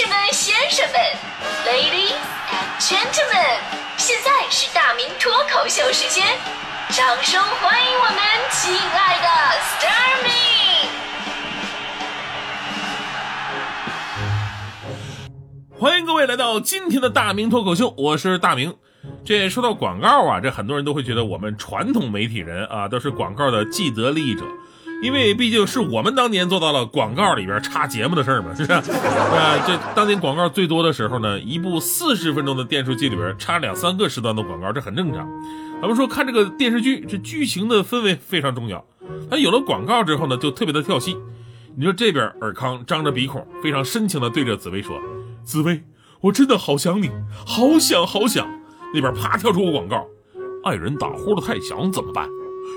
士们、先生们，Ladies and Gentlemen，现在是大明脱口秀时间，掌声欢迎我们亲爱的 s t a r m y 欢迎各位来到今天的大明脱口秀，我是大明。这说到广告啊，这很多人都会觉得我们传统媒体人啊都是广告的既得利益者。因为毕竟是我们当年做到了广告里边插节目的事儿嘛，是不是？啊，这当年广告最多的时候呢，一部四十分钟的电视剧里边插两三个时段的广告，这很正常。咱们说看这个电视剧，这剧情的氛围非常重要。它有了广告之后呢，就特别的跳戏。你说这边尔康张着鼻孔，非常深情的对着紫薇说：“紫薇，我真的好想你，好想好想。”那边啪跳出个广告：“爱人打呼噜太响怎么办？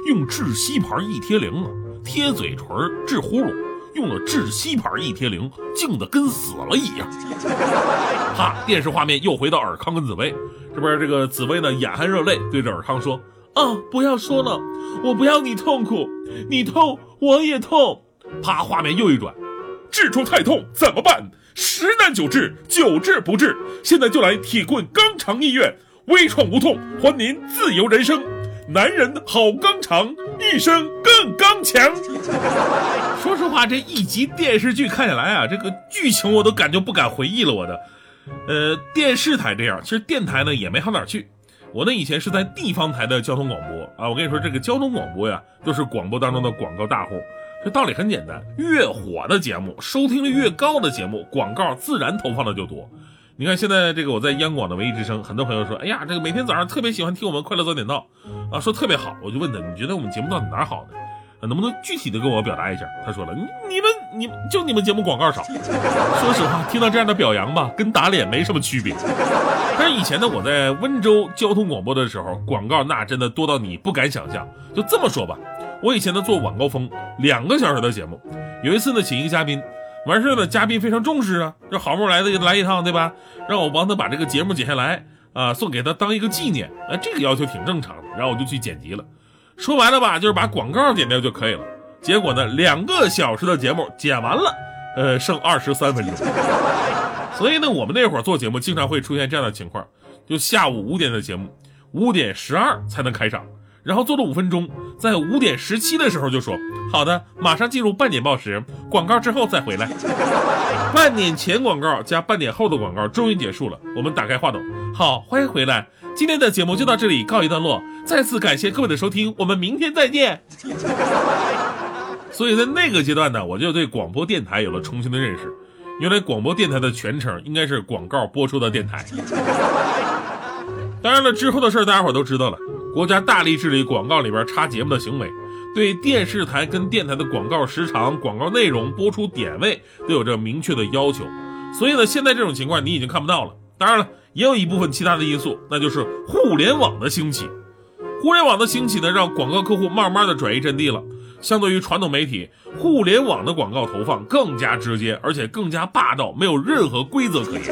用窒息牌一贴灵啊。”贴嘴唇治呼噜，用了窒息牌一贴灵，静的跟死了一样。哈，电视画面又回到尔康跟紫薇，这边这个紫薇呢眼含热泪，对着尔康说：“啊，不要说了，我不要你痛苦，你痛我也痛。”啪，画面又一转，痔疮太痛怎么办？十难九治，九治不治，现在就来铁棍肛肠医院，微创无痛，还您自由人生。男人好肛肠，一生更刚强。说实话，这一集电视剧看下来啊，这个剧情我都感觉不敢回忆了。我的，呃，电视台这样，其实电台呢也没好哪去。我呢以前是在地方台的交通广播啊，我跟你说，这个交通广播呀，都是广播当中的广告大户。这道理很简单，越火的节目，收听率越高的节目，广告自然投放的就多。你看现在这个我在央广的文艺之声，很多朋友说，哎呀，这个每天早上特别喜欢听我们快乐早点到，啊，说特别好。我就问他，你觉得我们节目到底哪好呢？啊能不能具体的跟我表达一下？他说了，你你们你就你们节目广告少。说实话，听到这样的表扬吧，跟打脸没什么区别。但是以前呢，我在温州交通广播的时候，广告那真的多到你不敢想象。就这么说吧，我以前呢做晚高峰两个小时的节目，有一次呢请一个嘉宾。完事了，嘉宾非常重视啊，这好不容易来的来一趟，对吧？让我帮他把这个节目剪下来啊，送给他当一个纪念。啊，这个要求挺正常的。然后我就去剪辑了，说白了吧，就是把广告剪掉就可以了。结果呢，两个小时的节目剪完了，呃，剩二十三分钟。所以呢，我们那会儿做节目经常会出现这样的情况，就下午五点的节目，五点十二才能开场。然后做了五分钟，在五点十七的时候就说：“好的，马上进入半点报时，广告之后再回来。”半点前广告加半点后的广告终于结束了，我们打开话筒，好，欢迎回来，今天的节目就到这里告一段落，再次感谢各位的收听，我们明天再见。所以在那个阶段呢，我就对广播电台有了重新的认识，原来广播电台的全称应该是广告播出的电台。当然了，之后的事儿大家伙都知道了。国家大力治理广告里边插节目的行为，对电视台跟电台的广告时长、广告内容、播出点位都有着明确的要求。所以呢，现在这种情况你已经看不到了。当然了，也有一部分其他的因素，那就是互联网的兴起。互联网的兴起呢，让广告客户慢慢的转移阵地了。相对于传统媒体，互联网的广告投放更加直接，而且更加霸道，没有任何规则可言。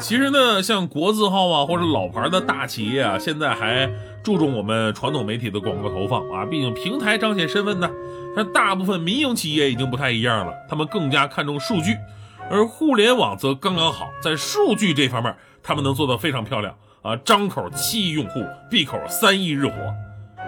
其实呢，像国字号啊，或者老牌的大企业啊，现在还注重我们传统媒体的广告投放啊，毕竟平台彰显身份呢。但大部分民营企业已经不太一样了，他们更加看重数据，而互联网则刚刚好，在数据这方面，他们能做得非常漂亮啊，张口七亿用户，闭口三亿日活。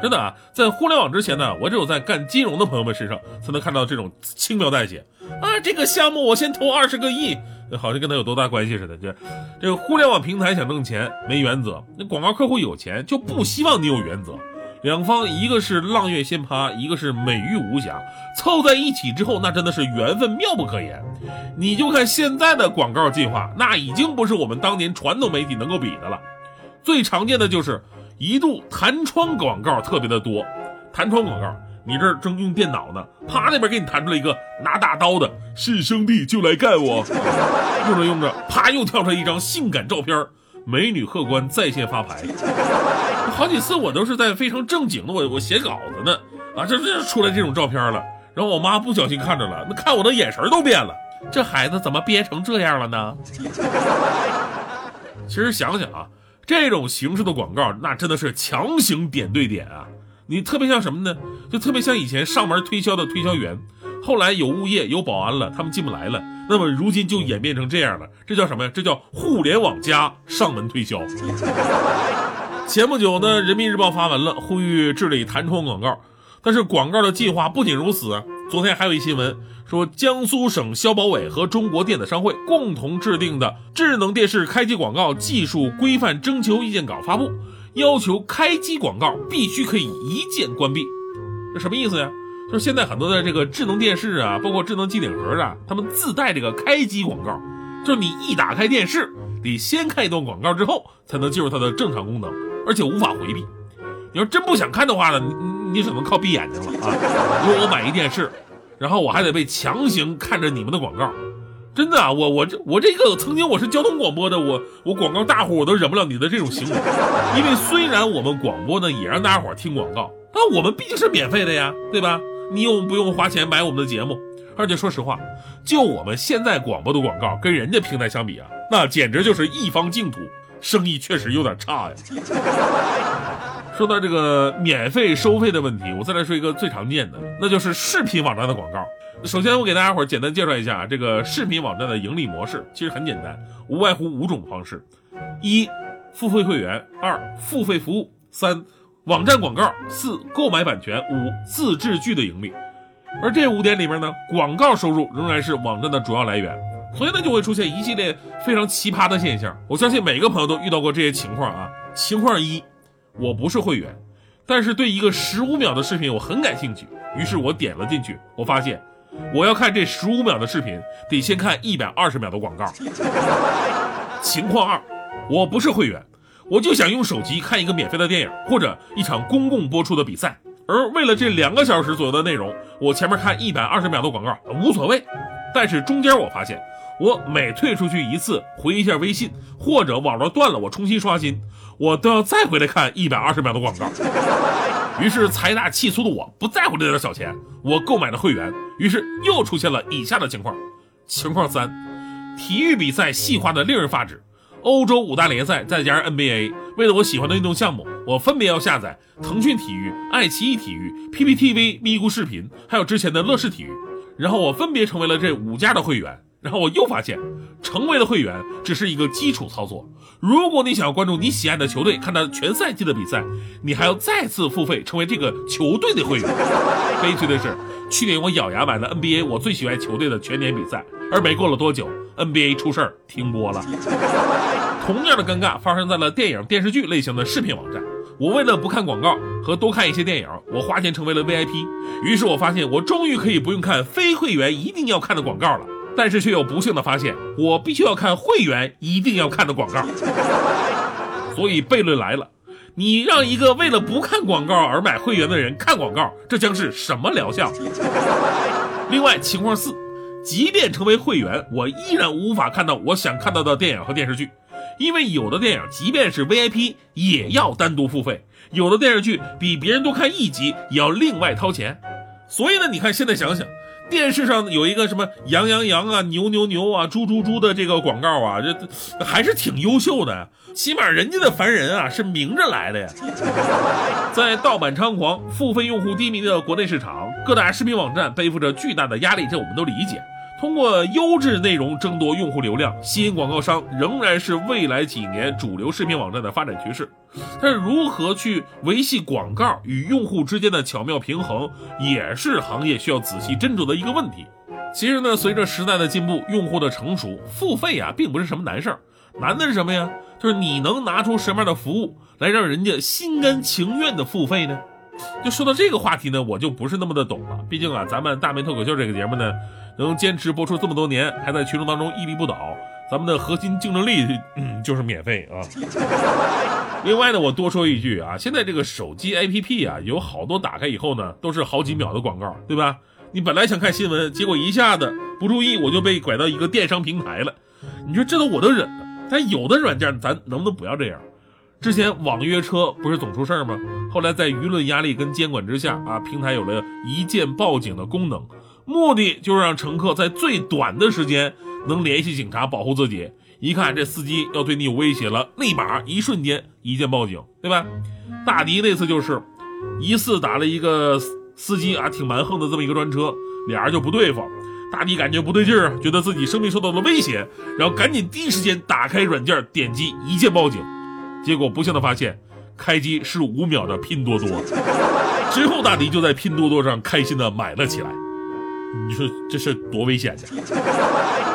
真的啊，在互联网之前呢，我只有在干金融的朋友们身上才能看到这种轻描淡写啊，这个项目我先投二十个亿，好像跟他有多大关系似的。这这个互联网平台想挣钱没原则，那广告客户有钱就不希望你有原则。两方一个是浪月仙葩，一个是美玉无瑕，凑在一起之后，那真的是缘分妙不可言。你就看现在的广告计划，那已经不是我们当年传统媒体能够比的了。最常见的就是。一度弹窗广告特别的多，弹窗广告，你这儿正用电脑呢，啪那边给你弹出来一个拿大刀的，是兄弟就来干我，用着用着，啪又跳出来一张性感照片，美女客官在线发牌，好几次我都是在非常正经的我我写稿子呢，啊这这出来这种照片了，然后我妈不小心看着了，那看我的眼神都变了，这孩子怎么憋成这样了呢？其实想想啊。这种形式的广告，那真的是强行点对点啊！你特别像什么呢？就特别像以前上门推销的推销员，后来有物业有保安了，他们进不来了。那么如今就演变成这样了，这叫什么呀？这叫互联网加上门推销。前不久呢，人民日报发文了，呼吁治理弹窗广告。但是广告的计划不仅如此，昨天还有一新闻说，江苏省消保委和中国电子商会共同制定的智能电视开机广告技术规范征求意见稿发布，要求开机广告必须可以一键关闭。这什么意思呀？就是现在很多的这个智能电视啊，包括智能机顶盒啊，它们自带这个开机广告，就是你一打开电视，得先看一段广告之后，才能进入它的正常功能，而且无法回避。你要真不想看的话呢，你你只能靠闭眼睛了啊！如果我买一电视，然后我还得被强行看着你们的广告，真的啊，我我这我这个曾经我是交通广播的，我我广告大户我都忍不了你的这种行为，因为虽然我们广播呢也让大家伙听广告，但我们毕竟是免费的呀，对吧？你又不用花钱买我们的节目，而且说实话，就我们现在广播的广告跟人家平台相比啊，那简直就是一方净土，生意确实有点差呀。说到这个免费收费的问题，我再来说一个最常见的，那就是视频网站的广告。首先，我给大家伙儿简单介绍一下啊这个视频网站的盈利模式，其实很简单，无外乎五种方式：一、付费会员；二、付费服务；三。网站广告，四购买版权，五自制剧的盈利，而这五点里面呢，广告收入仍然是网站的主要来源，所以呢就会出现一系列非常奇葩的现象。我相信每个朋友都遇到过这些情况啊。情况一，我不是会员，但是对一个十五秒的视频我很感兴趣，于是我点了进去，我发现我要看这十五秒的视频，得先看一百二十秒的广告。情况二，我不是会员。我就想用手机看一个免费的电影，或者一场公共播出的比赛，而为了这两个小时左右的内容，我前面看一百二十秒的广告无所谓。但是中间我发现，我每退出去一次，回一下微信，或者网络断了，我重新刷新，我都要再回来看一百二十秒的广告。于是财大气粗的我不在乎这点小钱，我购买了会员。于是又出现了以下的情况：情况三，体育比赛细化的令人发指。欧洲五大联赛再加上 NBA，为了我喜欢的运动项目，我分别要下载腾讯体育、爱奇艺体育、PPTV、咪咕视频，还有之前的乐视体育。然后我分别成为了这五家的会员。然后我又发现，成为了会员只是一个基础操作。如果你想要关注你喜爱的球队，看他全赛季的比赛，你还要再次付费成为这个球队的会员。悲催的是，去年我咬牙买了 NBA 我最喜欢球队的全年比赛，而没过了多久。NBA 出事儿停播了，同样的尴尬发生在了电影电视剧类型的视频网站。我为了不看广告和多看一些电影，我花钱成为了 VIP。于是我发现我终于可以不用看非会员一定要看的广告了，但是却又不幸的发现我必须要看会员一定要看的广告。所以悖论来了，你让一个为了不看广告而买会员的人看广告，这将是什么疗效？另外情况四。即便成为会员，我依然无法看到我想看到的电影和电视剧，因为有的电影即便是 VIP 也要单独付费，有的电视剧比别人多看一集也要另外掏钱。所以呢，你看现在想想，电视上有一个什么羊羊羊啊、牛牛牛啊、猪猪猪的这个广告啊，这还是挺优秀的，起码人家的凡人啊是明着来的呀。在盗版猖狂、付费用户低迷的国内市场，各大视频网站背负着巨大的压力，这我们都理解。通过优质内容争夺用户流量，吸引广告商，仍然是未来几年主流视频网站的发展趋势。但是，如何去维系广告与用户之间的巧妙平衡，也是行业需要仔细斟酌的一个问题。其实呢，随着时代的进步，用户的成熟，付费啊，并不是什么难事儿。难的是什么呀？就是你能拿出什么样的服务来让人家心甘情愿的付费呢？就说到这个话题呢，我就不是那么的懂了。毕竟啊，咱们大明脱口秀这个节目呢。能坚持播出这么多年，还在群众当中屹立不倒，咱们的核心竞争力嗯就是免费啊。另外呢，我多说一句啊，现在这个手机 APP 啊，有好多打开以后呢，都是好几秒的广告，对吧？你本来想看新闻，结果一下子不注意，我就被拐到一个电商平台了。你说这都我都忍了，但有的软件咱能不能不要这样？之前网约车不是总出事吗？后来在舆论压力跟监管之下啊，平台有了一键报警的功能。目的就是让乘客在最短的时间能联系警察保护自己一看这司机要对你有威胁了立马一瞬间一键报警对吧大迪那次就是疑似打了一个司机啊挺蛮横的这么一个专车俩人就不对付大迪感觉不对劲儿觉得自己生命受到了威胁然后赶紧第一时间打开软件点击一键报警。结果不幸的发现开机是五秒的拼多多之后大迪就在拼多多上开心的买了起来。你说这事多危险呢？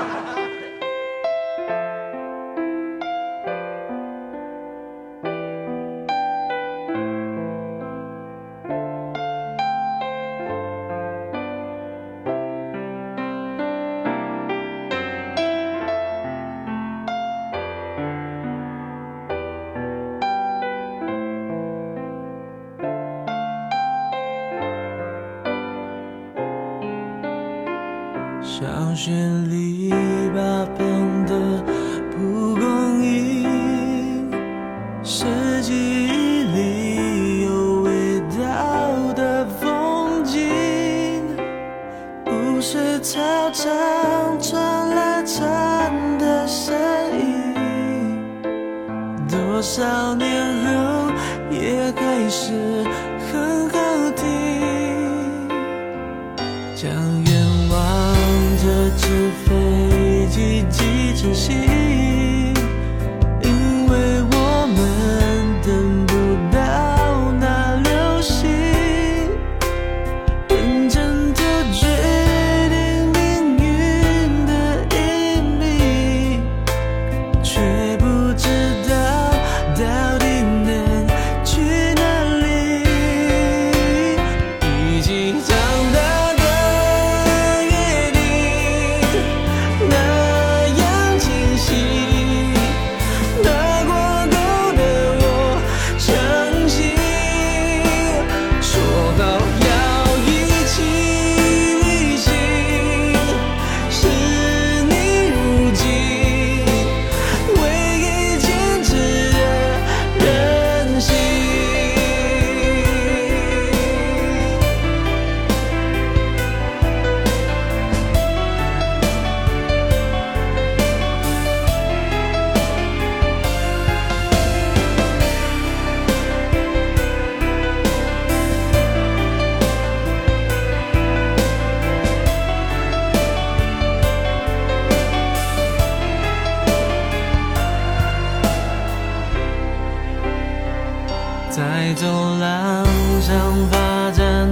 在走廊上，发展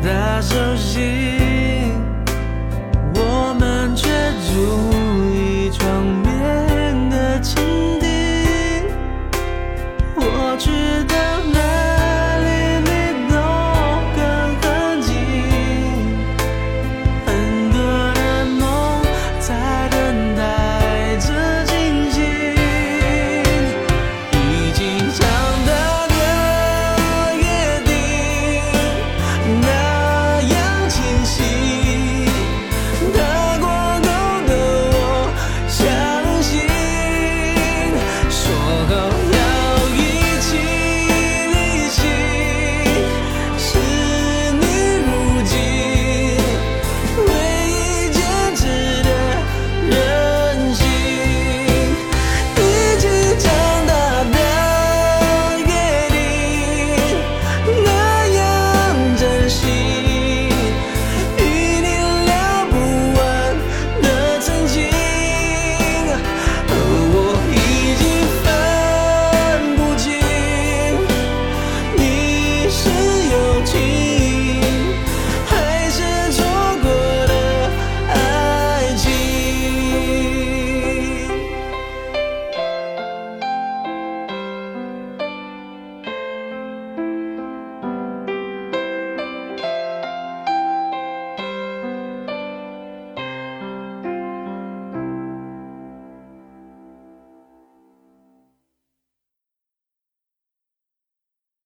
的熟悉。